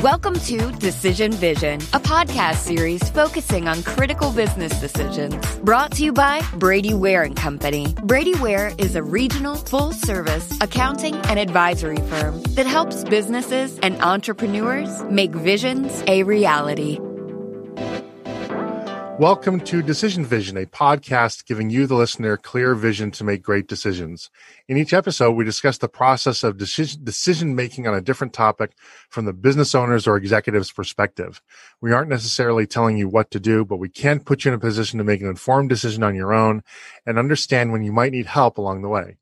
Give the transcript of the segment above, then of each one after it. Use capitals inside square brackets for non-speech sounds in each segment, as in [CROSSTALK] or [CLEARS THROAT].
Welcome to Decision Vision, a podcast series focusing on critical business decisions. Brought to you by Brady Ware and Company. Brady Ware is a regional, full-service accounting and advisory firm that helps businesses and entrepreneurs make visions a reality. Welcome to Decision Vision, a podcast giving you, the listener, clear vision to make great decisions. In each episode, we discuss the process of decision making on a different topic from the business owner's or executive's perspective. We aren't necessarily telling you what to do, but we can put you in a position to make an informed decision on your own and understand when you might need help along the way.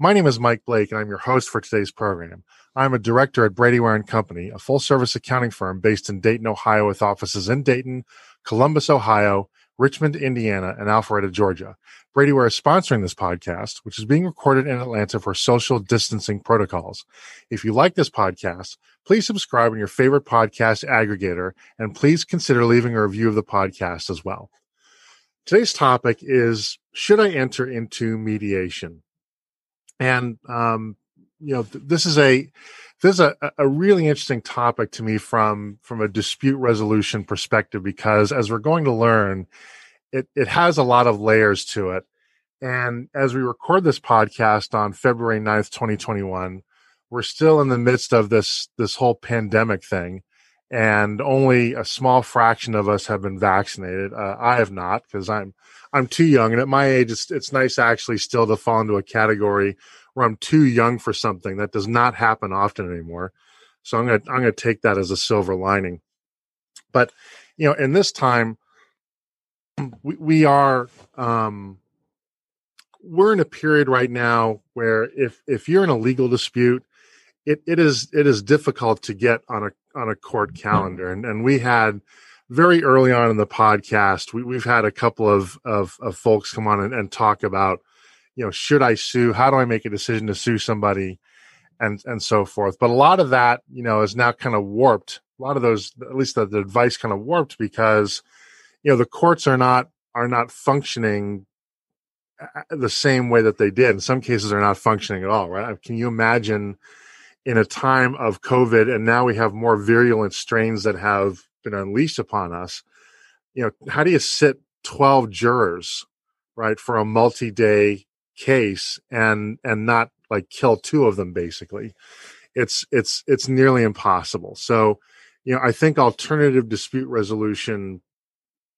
My name is Mike Blake, and I'm your host for today's program. I'm a director at Brady Ware and Company, a full service accounting firm based in Dayton, Ohio, with offices in Dayton, Columbus, Ohio, Richmond, Indiana, and Alpharetta, Georgia. Brady Ware is sponsoring this podcast, which is being recorded in Atlanta for social distancing protocols. If you like this podcast, please subscribe in your favorite podcast aggregator and please consider leaving a review of the podcast as well. Today's topic is Should I enter into mediation? And, um, you know, th- this is a, this is a, a really interesting topic to me from from a dispute resolution perspective because as we're going to learn it it has a lot of layers to it. And as we record this podcast on February 9th 2021 we're still in the midst of this this whole pandemic thing. And only a small fraction of us have been vaccinated. Uh, I have not because I'm I'm too young. And at my age it's it's nice actually still to fall into a category where I'm too young for something that does not happen often anymore. So I'm gonna I'm gonna take that as a silver lining. But you know, in this time, we, we are um, we're in a period right now where if if you're in a legal dispute, it, it is it is difficult to get on a on a court calendar. And and we had very early on in the podcast, we, we've had a couple of of, of folks come on and, and talk about you know, should I sue? How do I make a decision to sue somebody? And, and so forth. But a lot of that, you know, is now kind of warped. A lot of those, at least the, the advice kind of warped because, you know, the courts are not, are not functioning uh, the same way that they did. In some cases, they're not functioning at all, right? Can you imagine in a time of COVID and now we have more virulent strains that have been unleashed upon us? You know, how do you sit 12 jurors, right, for a multi day case and and not like kill two of them basically. It's it's it's nearly impossible. So you know i think alternative dispute resolution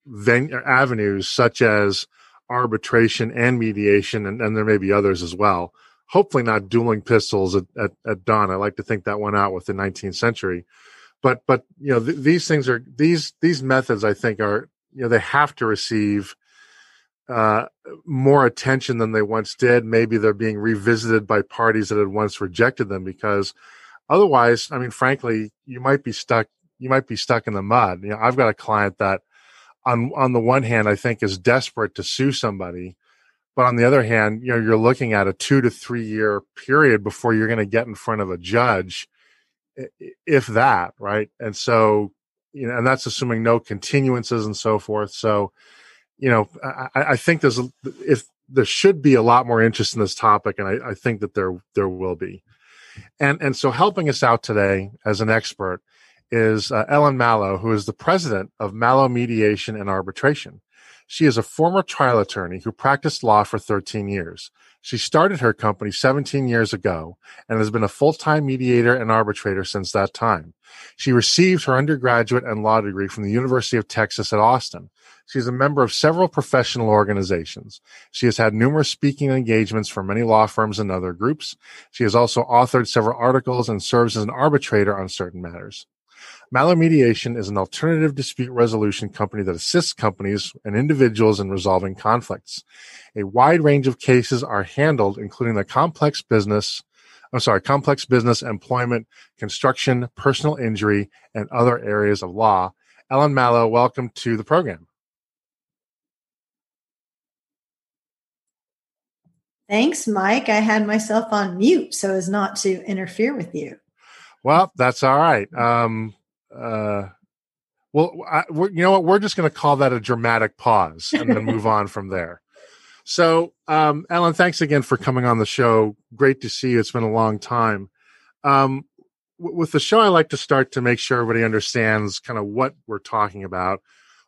venue avenues such as arbitration and mediation and, and there may be others as well. Hopefully not dueling pistols at, at, at dawn. I like to think that went out with the 19th century. But but you know th- these things are these these methods i think are you know they have to receive uh, more attention than they once did. Maybe they're being revisited by parties that had once rejected them because otherwise, I mean, frankly, you might be stuck. You might be stuck in the mud. You know, I've got a client that, on on the one hand, I think is desperate to sue somebody, but on the other hand, you know, you're looking at a two to three year period before you're going to get in front of a judge, if that, right? And so, you know, and that's assuming no continuances and so forth. So, you know, I, I think there's if there should be a lot more interest in this topic, and I, I think that there there will be. And and so helping us out today as an expert is uh, Ellen Malow, who is the president of Malow Mediation and Arbitration. She is a former trial attorney who practiced law for 13 years. She started her company 17 years ago and has been a full-time mediator and arbitrator since that time. She received her undergraduate and law degree from the University of Texas at Austin. She is a member of several professional organizations. She has had numerous speaking engagements for many law firms and other groups. She has also authored several articles and serves as an arbitrator on certain matters. Malow Mediation is an alternative dispute resolution company that assists companies and individuals in resolving conflicts. A wide range of cases are handled, including the complex business, I'm sorry, complex business, employment, construction, personal injury, and other areas of law. Ellen Malow, welcome to the program. Thanks, Mike. I had myself on mute so as not to interfere with you. Well, that's all right. Um, uh, well, I, you know what? We're just going to call that a dramatic pause and then move on from there. So, um, Ellen, thanks again for coming on the show. Great to see you. It's been a long time. Um, with the show, I like to start to make sure everybody understands kind of what we're talking about.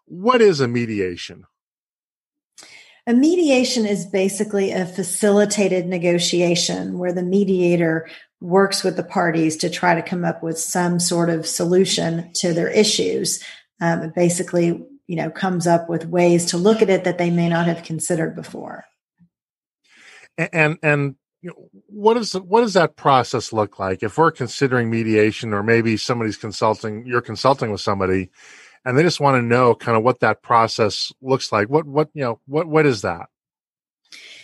What is a mediation? A mediation is basically a facilitated negotiation where the mediator works with the parties to try to come up with some sort of solution to their issues. Um, it basically, you know, comes up with ways to look at it that they may not have considered before. And and you know, what is what does that process look like if we're considering mediation, or maybe somebody's consulting, you're consulting with somebody, and they just want to know kind of what that process looks like? What what you know what what is that?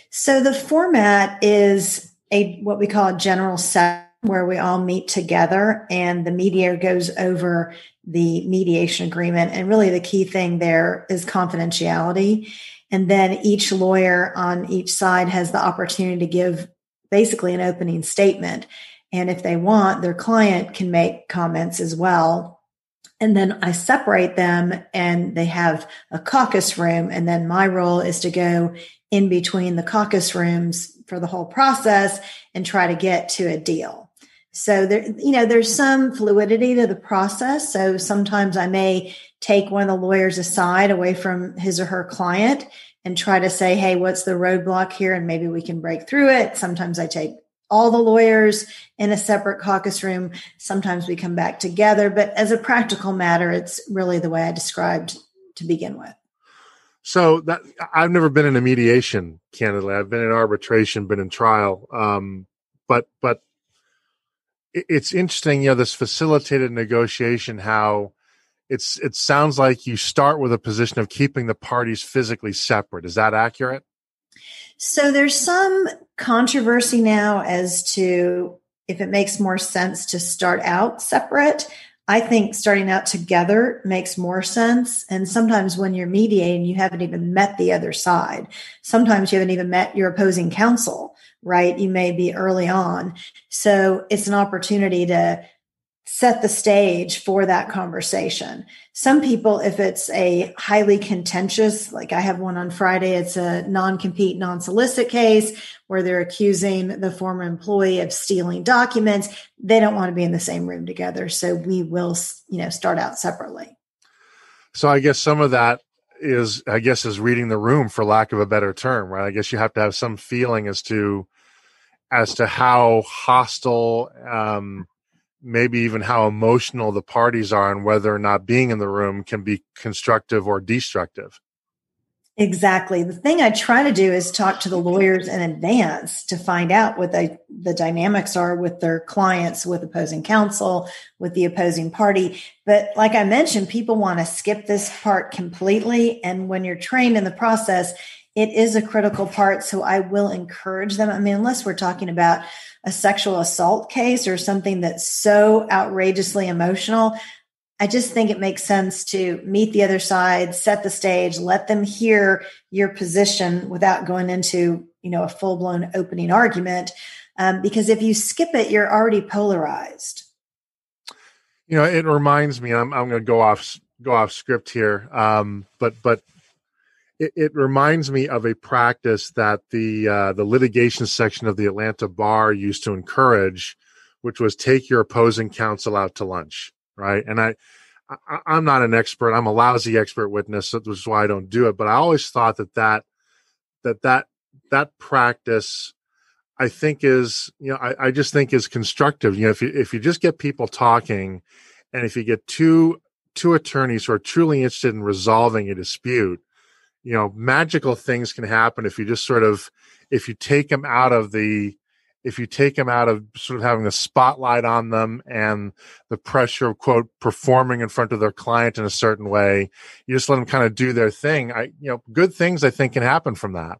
So the format is a what we call a general set where we all meet together and the mediator goes over the mediation agreement and really the key thing there is confidentiality and then each lawyer on each side has the opportunity to give basically an opening statement and if they want their client can make comments as well and then I separate them and they have a caucus room and then my role is to go in between the caucus rooms for the whole process and try to get to a deal. So there, you know, there's some fluidity to the process. So sometimes I may take one of the lawyers aside away from his or her client and try to say, Hey, what's the roadblock here? And maybe we can break through it. Sometimes I take all the lawyers in a separate caucus room. Sometimes we come back together, but as a practical matter, it's really the way I described to begin with. So that I've never been in a mediation, candidly. I've been in arbitration, been in trial. Um, but but it's interesting, you know, this facilitated negotiation. How it's it sounds like you start with a position of keeping the parties physically separate. Is that accurate? So there's some controversy now as to if it makes more sense to start out separate. I think starting out together makes more sense. And sometimes when you're mediating, you haven't even met the other side. Sometimes you haven't even met your opposing counsel, right? You may be early on. So it's an opportunity to set the stage for that conversation. Some people, if it's a highly contentious, like I have one on Friday, it's a non compete, non solicit case where they're accusing the former employee of stealing documents. They don't want to be in the same room together. So we will, you know, start out separately. So I guess some of that is, I guess, is reading the room for lack of a better term, right? I guess you have to have some feeling as to, as to how hostile, um, maybe even how emotional the parties are and whether or not being in the room can be constructive or destructive. Exactly. The thing I try to do is talk to the lawyers in advance to find out what the, the dynamics are with their clients, with opposing counsel, with the opposing party. But like I mentioned, people want to skip this part completely. And when you're trained in the process, it is a critical part. So I will encourage them. I mean, unless we're talking about a sexual assault case or something that's so outrageously emotional, I just think it makes sense to meet the other side, set the stage, let them hear your position without going into, you know, a full blown opening argument. Um, because if you skip it, you're already polarized. You know, it reminds me. I'm I'm going to go off go off script here, um, but but it, it, reminds me of a practice that the uh, the litigation section of the Atlanta bar used to encourage, which was take your opposing counsel out to lunch, right? And I, I I'm not an expert. I'm a lousy expert witness, which is why I don't do it. But I always thought that that that that that practice I think is, you know, I, I just think is constructive. You know, if you if you just get people talking, and if you get two two attorneys who are truly interested in resolving a dispute, you know magical things can happen if you just sort of if you take them out of the if you take them out of sort of having the spotlight on them and the pressure of quote performing in front of their client in a certain way you just let them kind of do their thing i you know good things i think can happen from that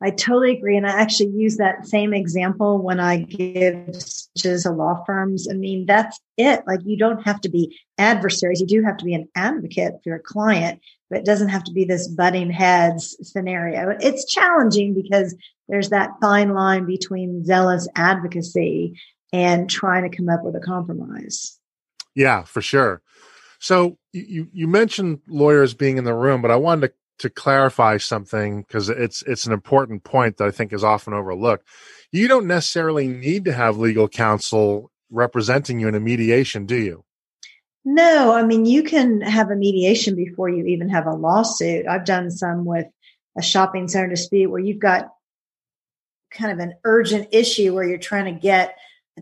I totally agree. And I actually use that same example when I give speeches to law firms. I mean, that's it. Like you don't have to be adversaries. You do have to be an advocate for your client, but it doesn't have to be this butting heads scenario. It's challenging because there's that fine line between zealous advocacy and trying to come up with a compromise. Yeah, for sure. So you you mentioned lawyers being in the room, but I wanted to to clarify something because it's it's an important point that I think is often overlooked. You don't necessarily need to have legal counsel representing you in a mediation, do you? No, I mean, you can have a mediation before you even have a lawsuit. I've done some with a shopping center dispute where you've got kind of an urgent issue where you're trying to get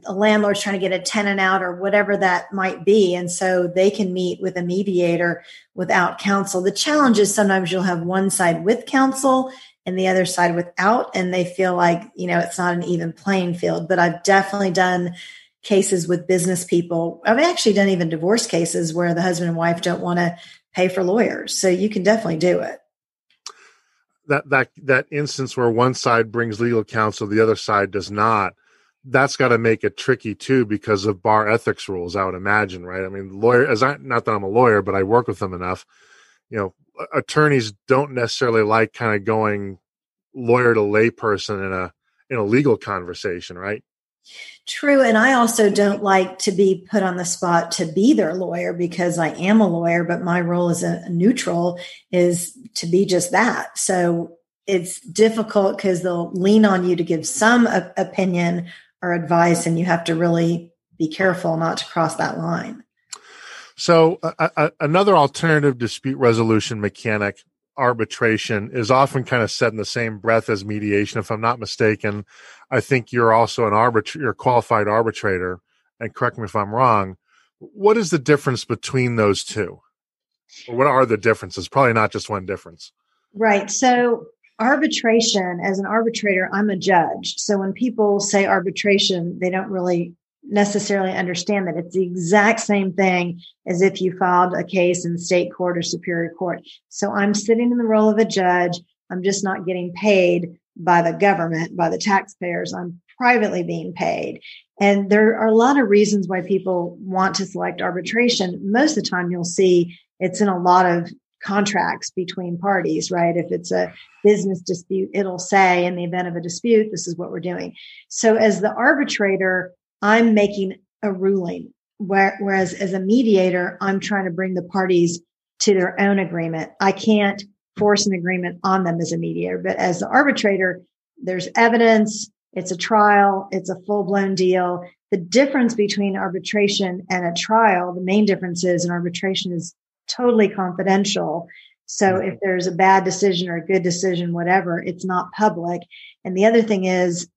a landlord's trying to get a tenant out or whatever that might be. And so they can meet with a mediator without counsel. The challenge is sometimes you'll have one side with counsel and the other side without, and they feel like, you know, it's not an even playing field. But I've definitely done cases with business people. I've actually done even divorce cases where the husband and wife don't want to pay for lawyers. So you can definitely do it. That that that instance where one side brings legal counsel, the other side does not. That's got to make it tricky too because of bar ethics rules. I would imagine, right? I mean, lawyer as I not that I'm a lawyer, but I work with them enough. You know, attorneys don't necessarily like kind of going lawyer to layperson in a in a legal conversation, right? True. And I also don't like to be put on the spot to be their lawyer because I am a lawyer, but my role as a neutral is to be just that. So it's difficult because they'll lean on you to give some opinion or advice, and you have to really be careful not to cross that line. So, uh, uh, another alternative dispute resolution mechanic arbitration is often kind of said in the same breath as mediation. If I'm not mistaken, I think you're also an arbiter, you're a qualified arbitrator. And correct me if I'm wrong. What is the difference between those two? Or what are the differences? Probably not just one difference. Right. So arbitration, as an arbitrator, I'm a judge. So when people say arbitration, they don't really necessarily understand that it's the exact same thing as if you filed a case in state court or superior court. So I'm sitting in the role of a judge. I'm just not getting paid by the government, by the taxpayers. I'm privately being paid. And there are a lot of reasons why people want to select arbitration. Most of the time you'll see it's in a lot of contracts between parties, right? If it's a business dispute, it'll say in the event of a dispute, this is what we're doing. So as the arbitrator, I'm making a ruling. Whereas as a mediator, I'm trying to bring the parties to their own agreement. I can't force an agreement on them as a mediator, but as the arbitrator, there's evidence. It's a trial. It's a full blown deal. The difference between arbitration and a trial, the main difference is an arbitration is totally confidential. So mm-hmm. if there's a bad decision or a good decision, whatever, it's not public. And the other thing is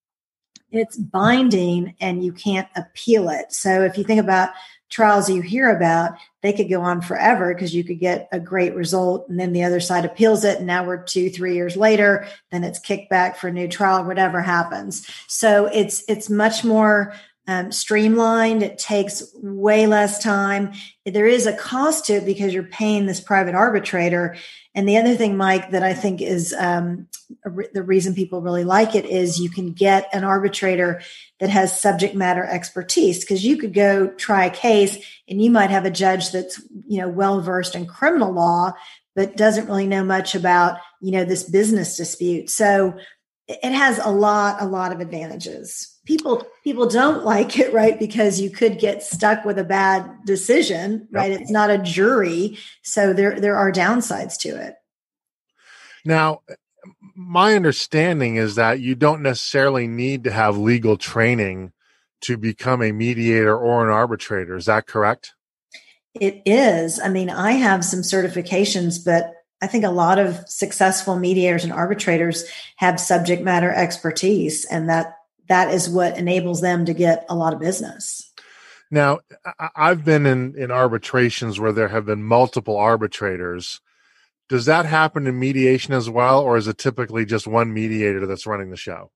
it's binding and you can't appeal it. So if you think about trials you hear about, they could go on forever because you could get a great result and then the other side appeals it. And now we're two, three years later, then it's kicked back for a new trial, whatever happens. So it's, it's much more um, streamlined. It takes way less time. There is a cost to it because you're paying this private arbitrator. And the other thing, Mike, that I think is um, re- the reason people really like it is you can get an arbitrator that has subject matter expertise because you could go try a case and you might have a judge that's you know well versed in criminal law but doesn't really know much about you know this business dispute. So it has a lot, a lot of advantages people people don't [LAUGHS] like it right? Because you could get stuck with a bad decision right? Yep. it's not a jury. So there there are downsides to it. Now my understanding is that you don't necessarily need to have legal training to become a mediator or an arbitrator. Is that correct? It is. I mean i have some certifications but I think a lot of successful mediators and arbitrators have subject matter expertise, and that that is what enables them to get a lot of business. Now, I've been in, in arbitrations where there have been multiple arbitrators. Does that happen in mediation as well, or is it typically just one mediator that's running the show?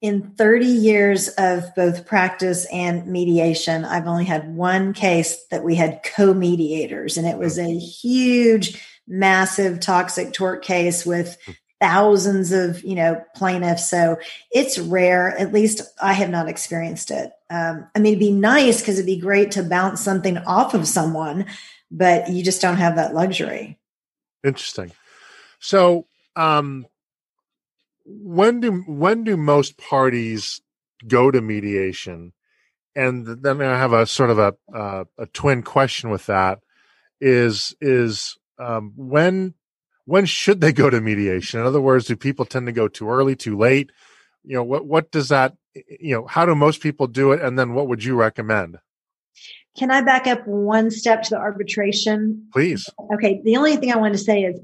In 30 years of both practice and mediation, I've only had one case that we had co mediators, and it was a huge, massive toxic tort case with hmm thousands of you know plaintiffs. So it's rare. At least i have not experienced it. Um, i mean it'd be nice because it'd be great to bounce something off of someone but you just don't have that luxury. Interesting. So um when do when do most parties go to mediation? And then i have a sort of a uh, a twin question with that is is um, when when should they go to mediation? In other words, do people tend to go too early, too late? you know what what does that you know how do most people do it? And then what would you recommend? Can i back up one step to the arbitration? Please. Okay the only thing i want to say is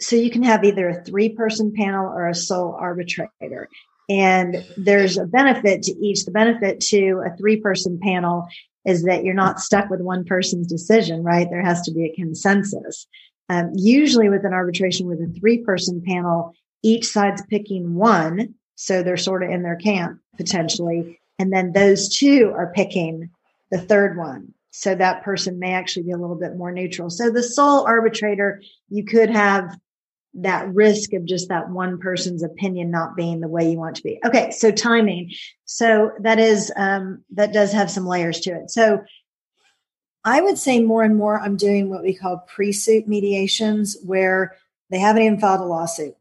so you can have either a three person panel or a sole arbitrator. And there's a benefit to each. The benefit to a three person panel is that you're not stuck with one person's decision right? There has to be a consensus um, usually with an arbitration with a three person panel each side's picking one so they're sort of in their camp potentially. And then those two are picking the third one. So that person may actually be a little bit more neutral. So the sole arbitrator, you could have that risk of just that one person's opinion not being the way you want to be. Okay. So timing. So that is, um, that does have some layers to it. So I would say more and more I'm doing what we call pre-suit mediations where they haven't even filed a lawsuit.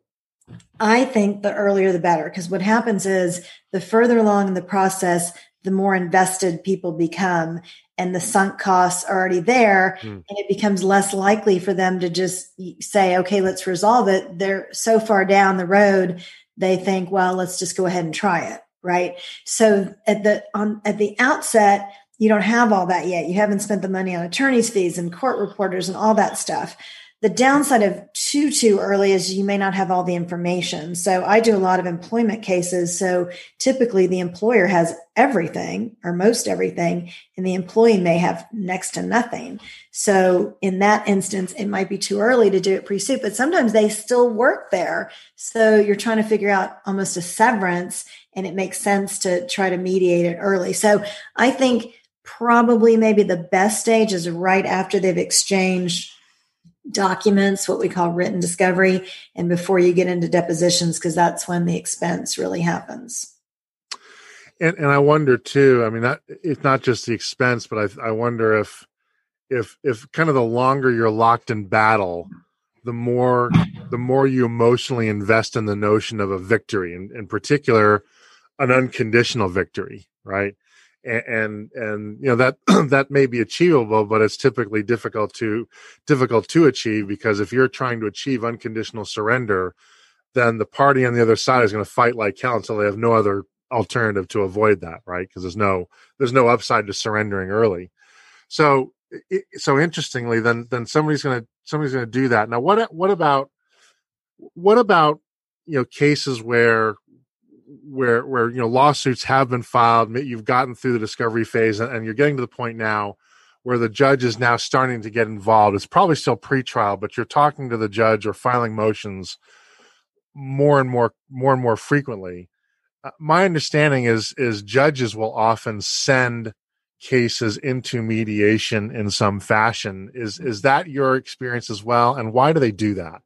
I think the earlier the better, because what happens is the further along in the process, the more invested people become and the sunk costs are already there mm. and it becomes less likely for them to just say okay let's resolve it they're so far down the road they think well let's just go ahead and try it right so at the on at the outset you don't have all that yet you haven't spent the money on attorneys fees and court reporters and all that stuff the downside of too, too early is you may not have all the information. So I do a lot of employment cases. So typically the employer has everything or most everything and the employee may have next to nothing. So in that instance, it might be too early to do it pre-suit, but sometimes they still work there. So you're trying to figure out almost a severance and it makes sense to try to mediate it early. So I think probably maybe the best stage is right after they've exchanged documents, what we call written discovery, and before you get into depositions, because that's when the expense really happens. And and I wonder too. I mean, that it's not just the expense, but I I wonder if if if kind of the longer you're locked in battle, the more the more you emotionally invest in the notion of a victory, and in particular, an unconditional victory, right? And and you know that [CLEARS THROAT] that may be achievable but it's typically difficult to difficult to achieve because if you're trying to achieve unconditional surrender then the party on the other side is going to fight like hell until they have no other alternative to avoid that right? Because there's no there's no upside to surrendering early. So so interestingly then then somebody's going to somebody's going to do that. Now what what about what about you know cases where where where you know lawsuits have been filed you've gotten through the discovery phase and you're getting to the point now where the judge is now starting to get involved. It's probably still pre-trial but you're talking to the judge or filing motions more and more more and more frequently. Uh, my understanding is is judges will often send cases into mediation in some fashion. Is is that your experience as well and why do they do that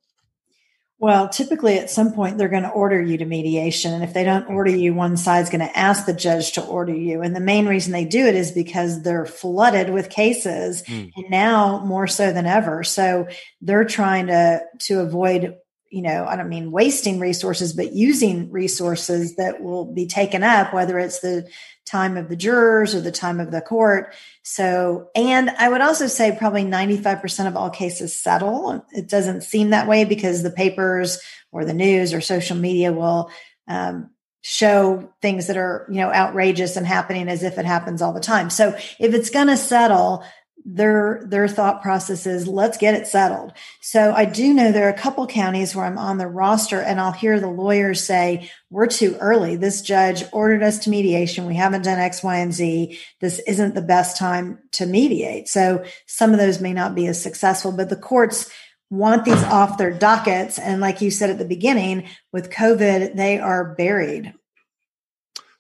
well, typically at some point they're going to order you to mediation. And if they don't order you, one side's going to ask the judge to order you. And the main reason they do it is because they're flooded with cases mm. and now more so than ever. So they're trying to, to avoid, you know, I don't mean wasting resources, but using resources that will be taken up, whether it's the time of the jurors or the time of the court. So, and I would also say probably 95% of all cases settle. It doesn't seem that way because the papers or the news or social media will um, show things that are, you know, outrageous and happening as if it happens all the time. So if it's going to settle, their their thought process is let's get it settled. So I do know there are a couple counties where I'm on the roster and I'll hear the lawyers say, we're too early. This judge ordered us to mediation. We haven't done X, Y, and Z. This isn't the best time to mediate. So some of those may not be as successful, but the courts want these off their dockets. And like you said at the beginning, with COVID, they are buried.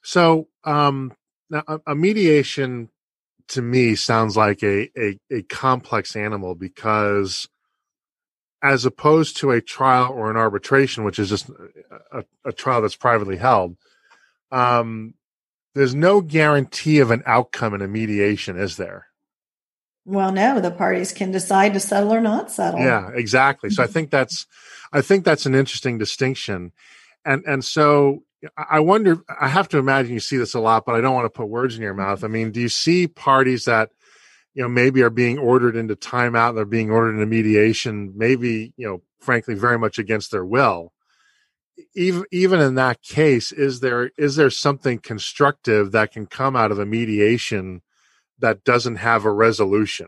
So um now a mediation to me sounds like a, a, a complex animal because as opposed to a trial or an arbitration, which is just a, a trial that's privately held, um, there's no guarantee of an outcome in a mediation, is there? Well, no, the parties can decide to settle or not settle. Yeah, exactly. So I think that's, I think that's an interesting distinction, and and so I wonder, I have to imagine you see this a lot, but I don't want to put words in your mm-hmm. mouth. I mean, do you see parties that, you know, maybe are being ordered into timeout, they're being ordered into mediation, maybe, you know, frankly, very much against their will. even even in that case, is there is there something constructive that can come out of a mediation that doesn't have a resolution?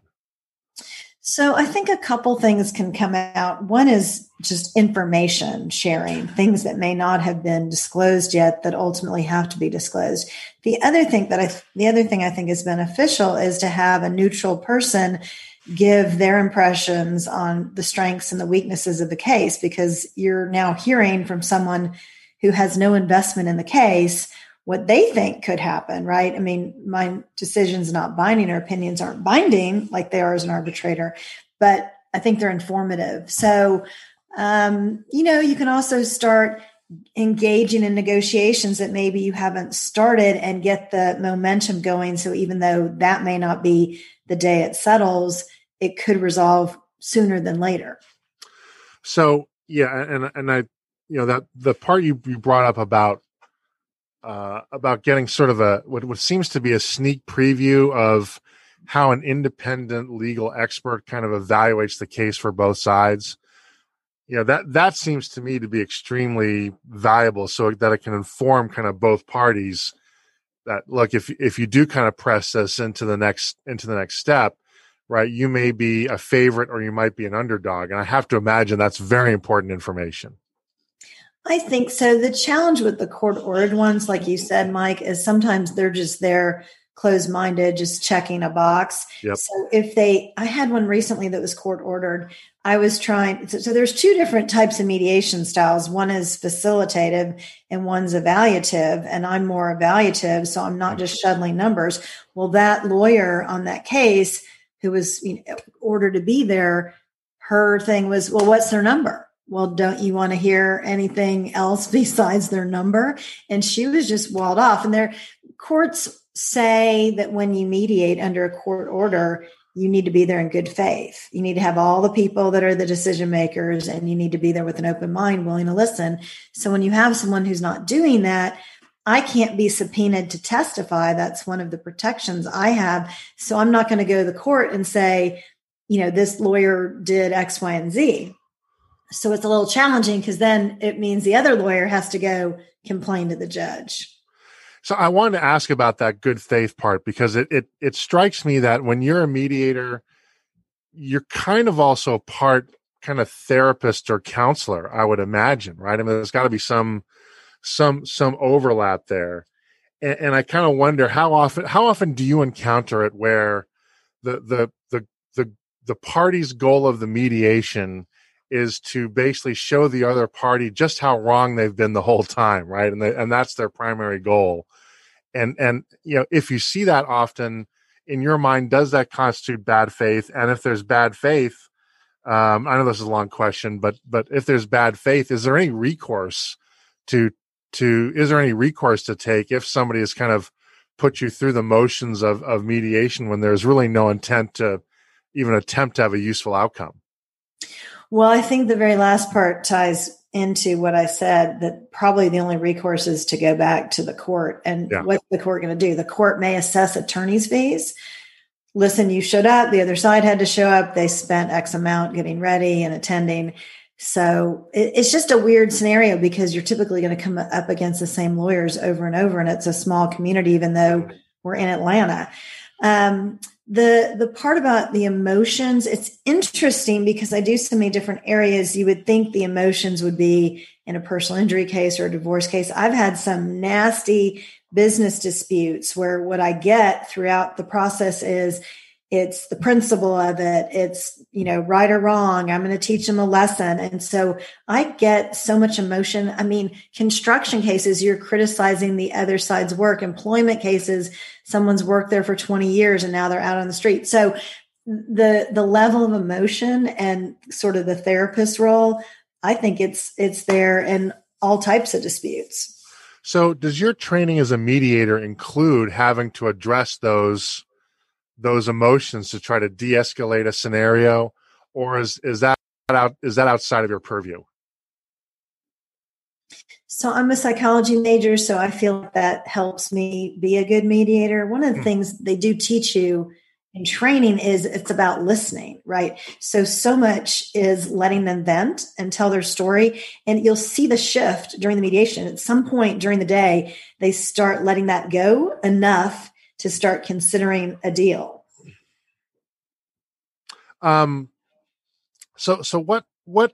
So I think a couple things can come out. One is just information sharing, things that may not have been disclosed yet that ultimately have to be disclosed. The other thing that I the other thing I think is beneficial is to have a neutral person give their impressions on the strengths and the weaknesses of the case because you're now hearing from someone who has no investment in the case what they think could happen, right? I mean, my decisions not binding or opinions aren't binding like they are as an arbitrator, but I think they're informative. So, um, you know, you can also start engaging in negotiations that maybe you haven't started and get the momentum going. So even though that may not be the day it settles, it could resolve sooner than later. So yeah, and and I, you know, that the part you, you brought up about uh, about getting sort of a what, what seems to be a sneak preview of how an independent legal expert kind of evaluates the case for both sides. You know that that seems to me to be extremely valuable, so that it can inform kind of both parties. That look, if if you do kind of press this into the next into the next step, right, you may be a favorite or you might be an underdog, and I have to imagine that's very important information. I think so. The challenge with the court ordered ones, like you said, Mike, is sometimes they're just there closed minded, just checking a box. Yep. So if they, I had one recently that was court ordered. I was trying, so, so, there's two different types of mediation styles. One is facilitative and one's evaluative. And I'm more evaluative. So I'm not just shuttling numbers. Well, that lawyer on that case who was you know, ordered to be there, her thing was, well, what's their number? Well, don't you want to hear anything else besides their number? And she was just walled off. And their courts say that when you mediate under a court order, you need to be there in good faith. You need to have all the people that are the decision makers and you need to be there with an open mind, willing to listen. So when you have someone who's not doing that, I can't be subpoenaed to testify. That's one of the protections I have. So I'm not going to go to the court and say, you know, this lawyer did X, Y, and Z so it's a little challenging because then it means the other lawyer has to go complain to the judge. So I wanted to ask about that good faith part because it it it strikes me that when you're a mediator, you're kind of also part kind of therapist or counselor, I would imagine, right? I mean, there's got to be some some some overlap there, and, and I kind of wonder how often how often do you encounter it where the the the the the party's goal of the mediation is to basically show the other party just how wrong they've been the whole time, right? And they, and that's their primary goal. And and you know, if you see that often in your mind, does that constitute bad faith? And if there's bad faith, um, I know this is a long question, but but if there's bad faith, is there any recourse to to is there any recourse to take if somebody has kind of put you through the motions of of mediation when there's really no intent to even attempt to have a useful outcome? Well, I think the very last part ties into what I said that probably the only recourse is to go back to the court. And yeah. what's the court going to do? The court may assess attorney's fees. Listen, you showed up. The other side had to show up. They spent X amount getting ready and attending. So it's just a weird scenario because you're typically going to come up against the same lawyers over and over. And it's a small community, even though we're in Atlanta. Um, the the part about the emotions it's interesting because i do so many different areas. You would think the emotions would be in a personal injury case or a divorce case. I've had some nasty business disputes where what i get throughout the process is it's the principle of it. It's you know right or wrong. I'm going to teach them a lesson. And so i get so much emotion. I mean construction cases you're criticizing the other side's work. Employment cases someone's worked there for 20 years and now they're out on the street. So the the level of emotion and sort of the therapist role i think it's it's there in all types of disputes. So does your training as a mediator include having to address those those emotions to try to de-escalate a scenario or is is that out is that outside of your purview so i'm a psychology major so i feel that helps me be a good mediator one of the mm. things they do teach you in training is it's about listening, right? So so much is letting them vent and tell their story and you'll see the shift during the mediation. At some point during the day, they start letting that go enough to start considering a deal. Um so so what what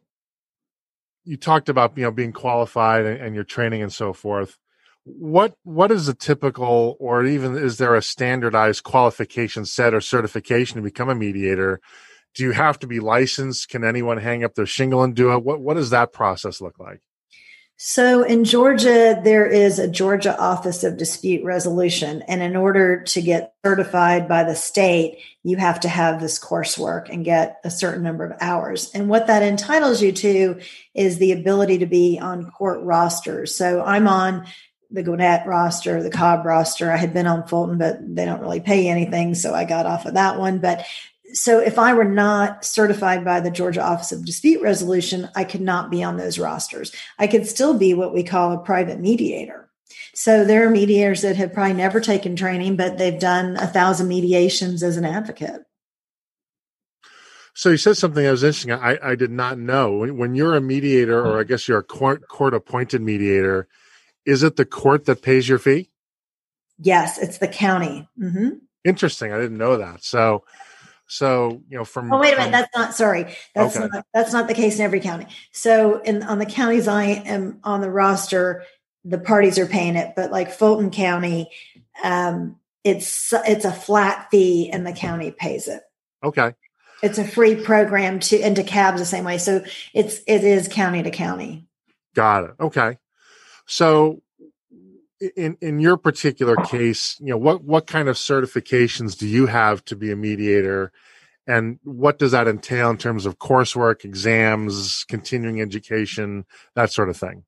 you talked about you know being qualified and, and your training and so forth what what is a typical or even is there a standardized qualification set or certification to become a mediator? Do you have to be licensed? Can anyone hang up their shingle and do it? What what does that process look like so in Georgia, there is a Georgia Office of Dispute Resolution. And in order to get certified by the state, you have to have this coursework and get a certain number of hours. And what that entitles you to is the ability to be on court rosters. So I'm on the Gwinnett roster, the Cobb roster. I had been on Fulton, but they don't really pay anything. So I got off of that one. But so if I were not certified by the Georgia Office of Dispute Resolution, I could not be on those rosters. I could still be what we call a private mediator. So there are mediators that have probably never taken training, but they've done a thousand mediations as an advocate. So you said something that was interesting. I, I did not know. When, when you're a mediator, or I guess you're a court court appointed mediator, is it the court that pays your fee? Yes, it's the county. Mm-hmm. Interesting. I didn't know that. So so you know, from oh wait a minute, that's not sorry. That's okay. not that's not the case in every county. So in on the counties I am on the roster, the parties are paying it, but like Fulton County, um, it's it's a flat fee and the county pays it. Okay. It's a free program to DeKalb's the same way. So it's it is county to county. Got it. Okay. So in in your particular case, you know, what what kind of certifications do you have to be a mediator and what does that entail in terms of coursework, exams, continuing education, that sort of thing?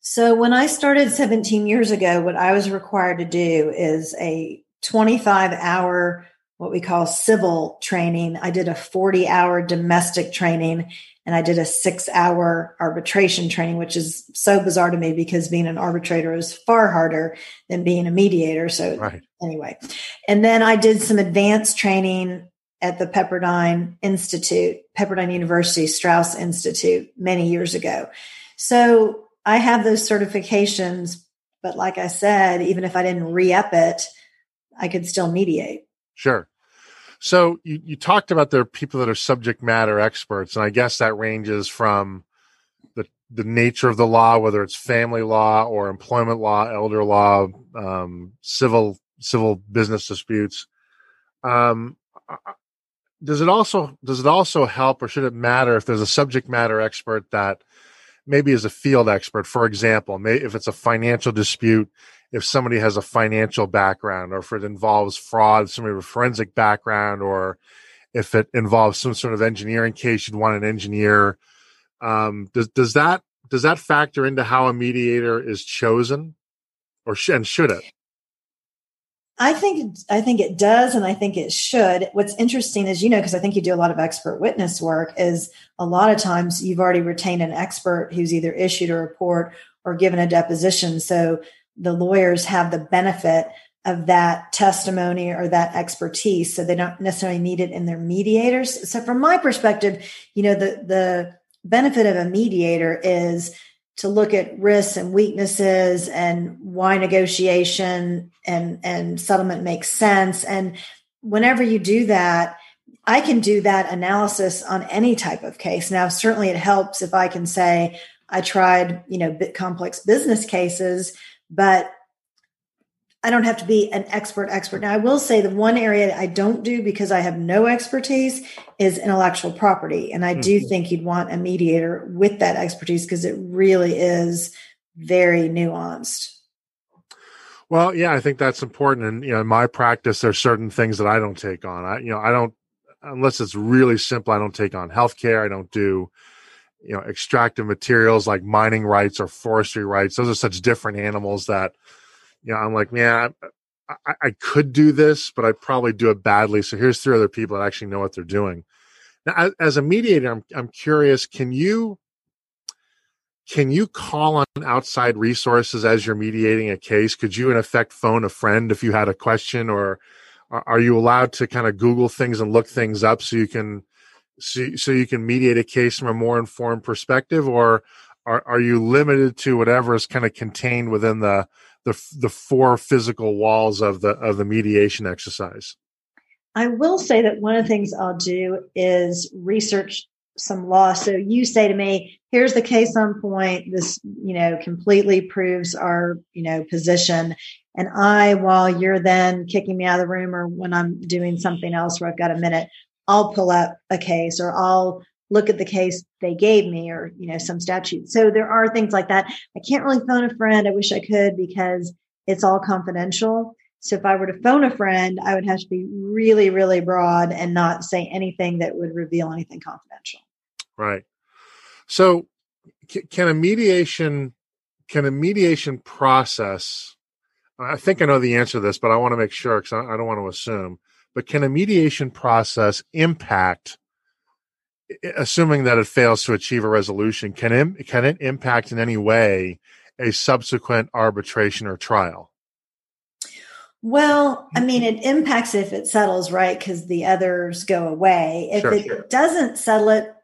So when I started 17 years ago, what I was required to do is a 25 hour what we call civil training. I did a 40 hour domestic training and I did a six hour arbitration training, which is so bizarre to me because being an arbitrator is far harder than being a mediator. So, right. anyway, and then I did some advanced training at the Pepperdine Institute, Pepperdine University Strauss Institute many years ago. So, I have those certifications, but like I said, even if I didn't re up it, I could still mediate. Sure. So you, you talked about there are people that are subject matter experts, and I guess that ranges from the the nature of the law, whether it's family law or employment law, elder law, um, civil civil business disputes. Um, does it also does it also help, or should it matter if there's a subject matter expert that maybe as a field expert? For example, may, if it's a financial dispute if somebody has a financial background or if it involves fraud, somebody with a forensic background, or if it involves some sort of engineering case, you'd want an engineer. Um, does does that does that factor into how a mediator is chosen, or sh- and should it? I think I think it does, and I think it should. What's interesting is, you know, because I think you do a lot of expert witness work, is a lot of times you've already retained an expert who's either issued a report or given a deposition. So the lawyers have the benefit of that testimony or that expertise so they don't necessarily need it in their mediators so from my perspective you know the the benefit of a mediator is to look at risks and weaknesses and why negotiation and and settlement makes sense. And whenever you do that i can do that analysis on any type of case. Now certainly it helps if i can say i tried you know bit complex business cases but I don't have to be an expert expert. Now I will say the one area I don't do because I have no expertise is intellectual property. And I do mm-hmm. think you'd want a mediator with that expertise because it really is very nuanced. Well, yeah, I think that's important. And you know, in my practice, there's certain things that I don't take on. I, you know, I don't unless it's really simple. I don't take on healthcare. I don't do you know extractive materials like mining rights or forestry rights those are such different animals that you know i'm like man I, I, could do this but i probably do it badly so here's three other people that actually know what they're doing. Now as a mediator i'm, I'm curious can you can you call on outside resources as you're mediating a case? Could you in effect phone a friend if you had a question or are, are you allowed to kind of Google things and look things up so you can so, so you can mediate a case from a more informed perspective, or are, are you limited to whatever is kind of contained within the the the four physical walls of the of the mediation exercise? I will say that one of the things I'll do is research some law. So you say to me, here's the case on point. This, you know, completely proves our, you know, position. And I, while you're then kicking me out of the room or when I'm doing something else where I've got a minute, I'll pull up a case or I'll look at the case they gave me or, you know, some statute. So there are things like that. I can't really phone a friend. I wish I could because it's all confidential. So if I were to phone a friend, I would have to be really, really broad and not say anything that would reveal anything confidential. Right. So can a mediation can a mediation process I think I know the answer to this, but I want to make sure because I, don't want to assume. But can a mediation process impact, assuming that it fails to achieve a resolution, can it, can it impact in any way a subsequent arbitration or trial? Well, I mean, it impacts if it settles, right? Because the others go away. If sure, it sure. doesn't settle it,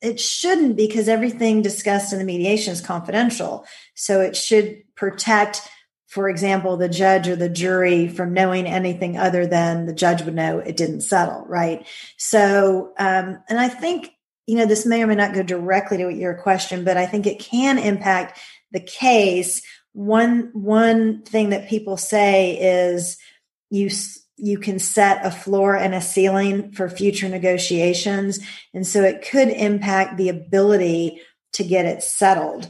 it shouldn't because everything discussed in the mediation is confidential. So it should protect, for example, the judge or the jury from knowing anything other than the judge would know it didn't settle, right? So, um, and I think, you know, this may or may not go directly to your question, but I think it can impact the case. One one thing that people say is you you can set a floor and a ceiling for future negotiations and so it could impact the ability to get it settled.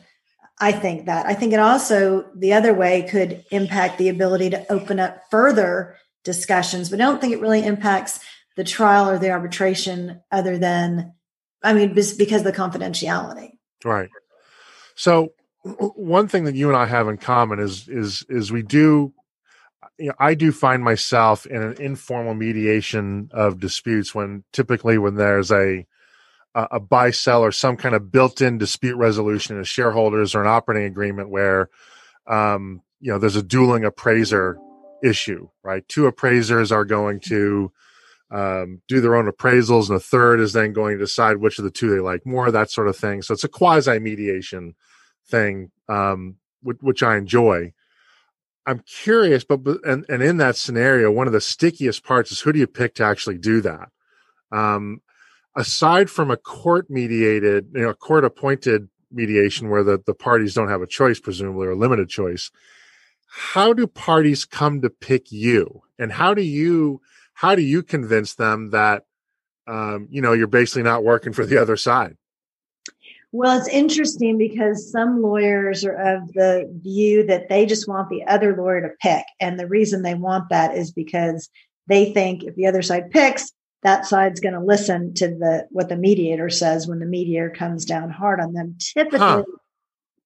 I think that. I think it also the other way could impact the ability to open up further discussions but i don't think it really impacts the trial or the arbitration other than i mean because of the confidentiality. Right. So one thing that you and I have in common is is is we do you know, I do find myself in an informal mediation of disputes when typically when there's a a buy sell or some kind of built-in dispute resolution as shareholders or an operating agreement where um, you know there's a dueling appraiser issue right? Two appraisers are going to um, do their own appraisals and a third is then going to decide which of the two they like more that sort of thing so it's a quasi mediation thing, um, which, which I enjoy. I'm curious, but, but and, and in that scenario, one of the stickiest parts is who do you pick to actually do that? Um, aside from a court mediated, you know, a court appointed mediation where the, the parties don't have a choice, presumably, or limited choice, how do parties come to pick you? And how do you how do you convince them that um, you know you're basically not working for the other side? Well, it's interesting because some lawyers are of the view that they just want the other lawyer to pick. And the reason they want that is because they think if the other side picks, that side's going to listen to the what the mediator says when the mediator comes down hard on them. Typically, huh.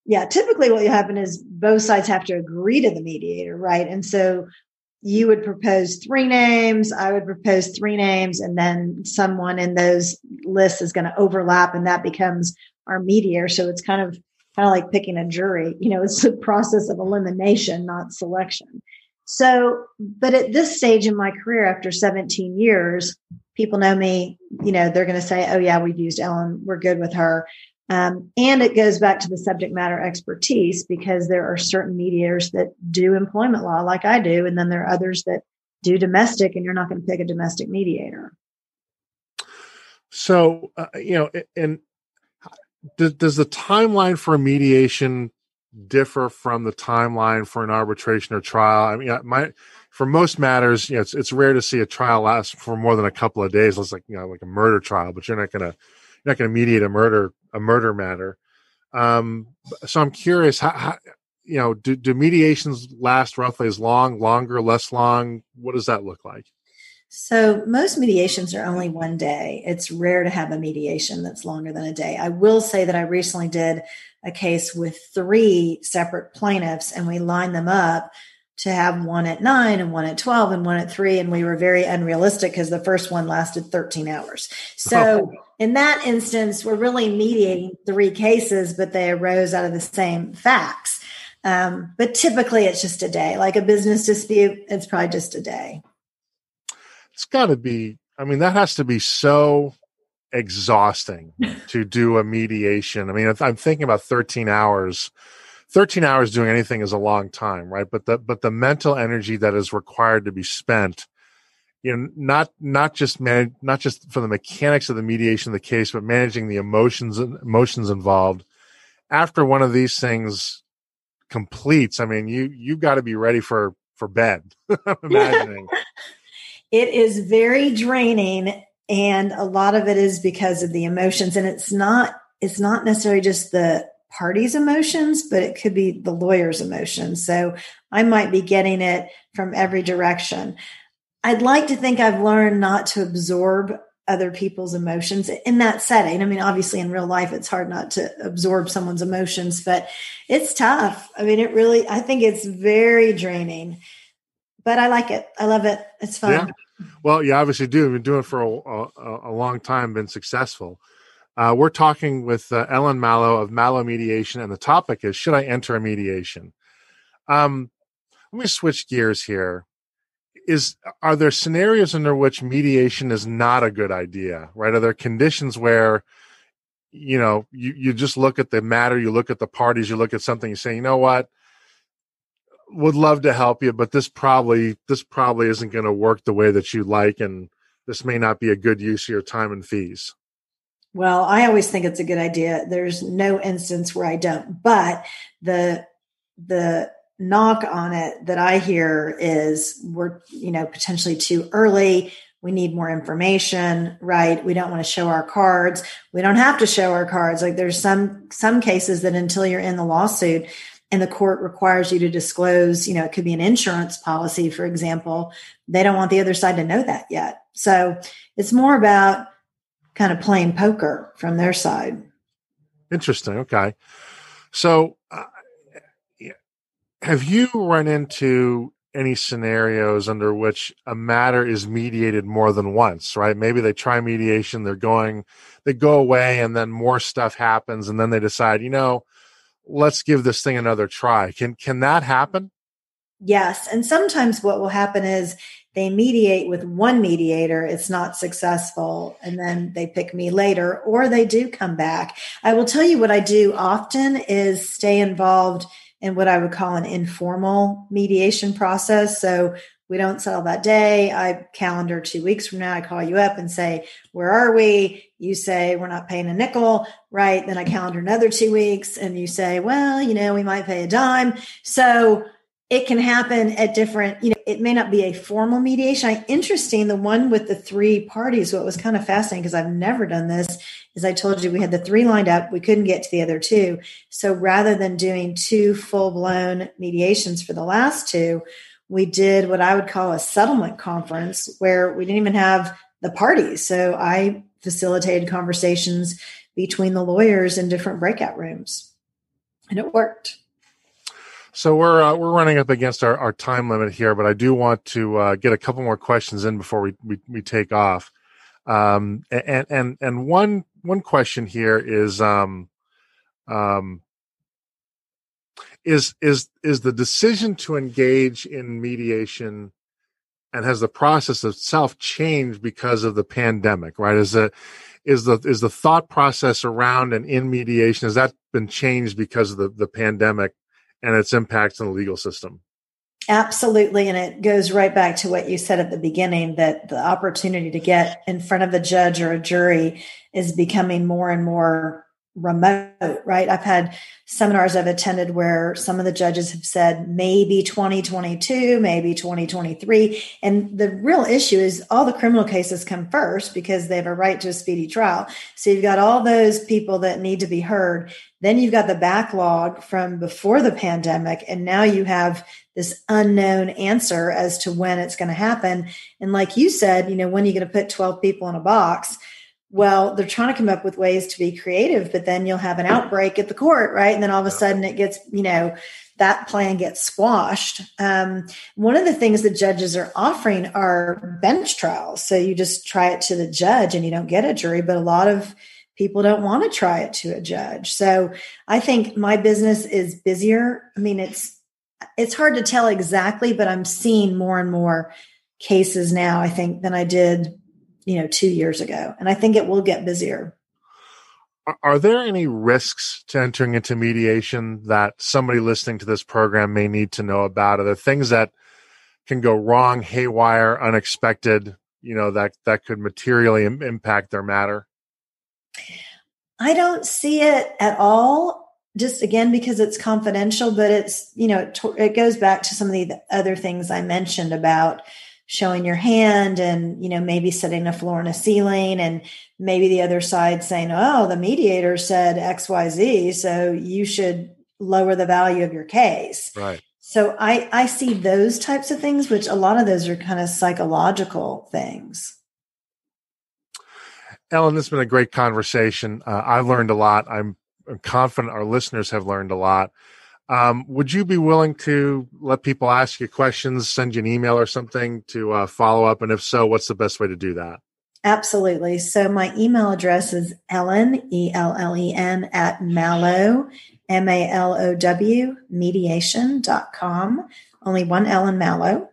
yeah, typically what will happen is both sides have to agree to the mediator, right? And so you would propose three names, I would propose three names, and then someone in those lists is going to overlap, and that becomes our mediator. So it's kind of kind of like picking a jury. You know, it's a process of elimination, not selection. So, but at this stage in my career, after 17 years, people know me. You know, they're going to say, "Oh yeah, we've used Ellen. We're good with her." Um, and it goes back to the subject matter expertise because there are certain mediators that do employment law, like I do, and then there are others that do domestic, and you're not going to pick a domestic mediator. So, uh, you know, and does, does the timeline for a mediation differ from the timeline for an arbitration or trial? I mean, my for most matters, you know, it's it's rare to see a trial last for more than a couple of days. It's like you know, like a murder trial, but you're not gonna you're not gonna mediate a murder a murder matter. Um, so I'm curious, how, how you know, do, do mediations last roughly as long, longer, less long? What does that look like? So most mediations are only one day. It's rare to have a mediation that's longer than a day. I will say that I recently did a case with three separate plaintiffs and we lined them up to have one at nine and one at 12 and one at three. And we were very unrealistic because the first one lasted 13 hours. So [LAUGHS] oh. In that instance, we're really mediating three cases, but they arose out of the same facts. Um, but typically it's just a day, like a business dispute, it's probably just a day. it's got to be. I mean, that has to be so exhausting [LAUGHS] to do a mediation. I mean, I'm thinking about 13 hours. 13 hours doing anything is a long time, right? But the but the mental energy that is required to be spent, you know, not not just man, not just for the mechanics of the mediation of the case, but managing the emotions and emotions involved. After one of these things completes, I mean, you you've got to be ready for for bed. [LAUGHS] I'm imagining. it is very draining and a lot of it is because of the emotions and it's not it's not necessarily just the party's emotions but it could be the lawyer's emotions so i might be getting it from every direction i'd like to think i've learned not to absorb other people's emotions in that setting i mean obviously in real life it's hard not to absorb someone's emotions but it's tough i mean it really i think it's very draining but i like it i love it it's fun yeah. Well, you obviously do. You've been doing it for a, a, a long time, been successful. Uh, we're talking with uh, Ellen Malow of Malow Mediation, and the topic is Should I enter a mediation? Um, let me switch gears here. Is are there scenarios under which mediation is not a good idea? Right? Are there conditions where you know you, you just look at the matter, you look at the parties, you look at something, you say, you know what, would love to help you, but this probably this probably isn't going to work the way that you like, and this may not be a good use of your time and fees. Well, I always think it's a good idea. There's no instance where I don't, but the the knock on it that I hear is we're you know potentially too early. We need more information, right? We don't want to show our cards. We don't have to show our cards. Like there's some some cases that until you're in the lawsuit, and the court requires you to disclose, you know, it could be an insurance policy, for example. They don't want the other side to know that yet. So it's more about kind of playing poker from their side. Interesting. Okay. So, have you run into any scenarios under which a matter is mediated more than once, right? Maybe they try mediation, they're going, they go away, and then more stuff happens, and then they decide, you know, let's give this thing another try. Can can that happen? Yes, and sometimes what will happen is they mediate with one mediator, it's not successful, and then they pick me later, or they do come back. I will tell you what I do often is stay involved in what I would call an informal mediation process. So we don't settle that day. I calendar two weeks from now. I call you up and say, Where are we? You say, We're not paying a nickel, right? Then I calendar another two weeks and you say, Well, you know, we might pay a dime. So it can happen at different, you know, it may not be a formal mediation. I, interesting, the one with the three parties, what was kind of fascinating because I've never done this is I told you we had the three lined up, we couldn't get to the other two. So rather than doing two full blown mediations for the last two, we did what I would call a settlement conference where we didn't even have the parties. So I facilitated conversations between the lawyers in different breakout rooms, and it worked. So we're uh, we're running up against our, our time limit here, but I do want to uh, get a couple more questions in before we we, we take off. Um, and and and one one question here is um, um, is is is the decision to engage in mediation and has the process itself changed because of the pandemic right? Is the is the is the thought process around and in mediation has that been changed because of the, the pandemic and its impacts on the legal system absolutely and it goes right back to what you said at the beginning that the opportunity to get in front of a judge or a jury is becoming more and more remote, right? I've had seminars I've attended where some of the judges have said maybe 2022, maybe 2023. And the real issue is all the criminal cases come first because they have a right to a speedy trial. So you've got all those people that need to be heard. Then you've got the backlog from before the pandemic. And now you have this unknown answer as to when it's going to happen. And like you said, you know, when are you going to put 12 people in a box? Well, they're trying to come up with ways to be creative, but then you'll have an outbreak at the court, right? And then all of a sudden it gets, you know, that plan gets squashed. Um, one of the things that judges are offering are bench trials. So you just try it to the judge and you don't get a jury, but a lot of people don't want to try it to a judge. So I think my business is busier. I mean, it's, it's hard to tell exactly, but I'm seeing more and more cases now, I think, than I did, you know, two years ago. And I think it will get busier. Are there any risks to entering into mediation that somebody listening to this program may need to know about? Are there things that can go wrong, haywire, unexpected, you know, that, that could materially Im- impact their matter? I don't see it at all just again because it's confidential but it's you know it, it, goes back to some of the other things i mentioned about showing your hand and you know maybe setting a floor and a ceiling and maybe the other side saying oh the mediator said xyz so you should lower the value of your case. Right. So i i see those types of things which a lot of those are kind of psychological things. Ellen this has been a great conversation. Uh, i've learned a lot. I'm confident our listeners have learned a lot. Um, would you be willing to let people ask you questions, send you an email or something to uh, follow up? And if so, what's the best way to do that? Absolutely. So my email address is Ellen, E L L E N, at Malow, M A L O W, mediation.com. Only one Ellen Malow.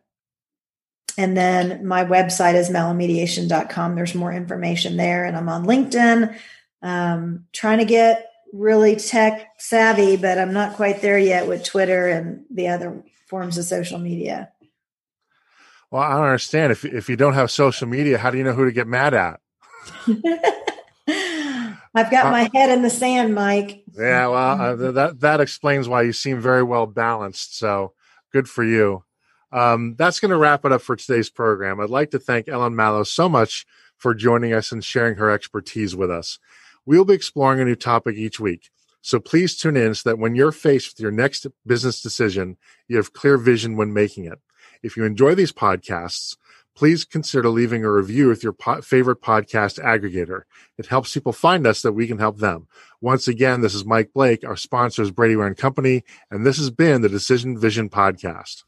And then my website is malowmediation.com. There's more information there. And I'm on LinkedIn, um, trying to get really tech savvy, but I'm not quite there yet with Twitter and the other forms of social media. Well, I don't understand. If if you don't have social media, how do you know who to get mad at? [LAUGHS] I've got uh, my head in the sand, Mike. Yeah, well, uh, [LAUGHS] that that explains why you seem very well balanced. So good for you. Um, that's going to wrap it up for today's program. I'd like to thank Ellen Malow so much for joining us and sharing her expertise with us. We will be exploring a new topic each week. So please tune in so that when you're faced with your next business decision, you have clear vision when making it. If you enjoy these podcasts, please consider leaving a review with your po- favorite podcast aggregator. It helps people find us that we can help them. Once again, this is Mike Blake. Our sponsor is Brady Ware and Company, and this has been the Decision Vision Podcast.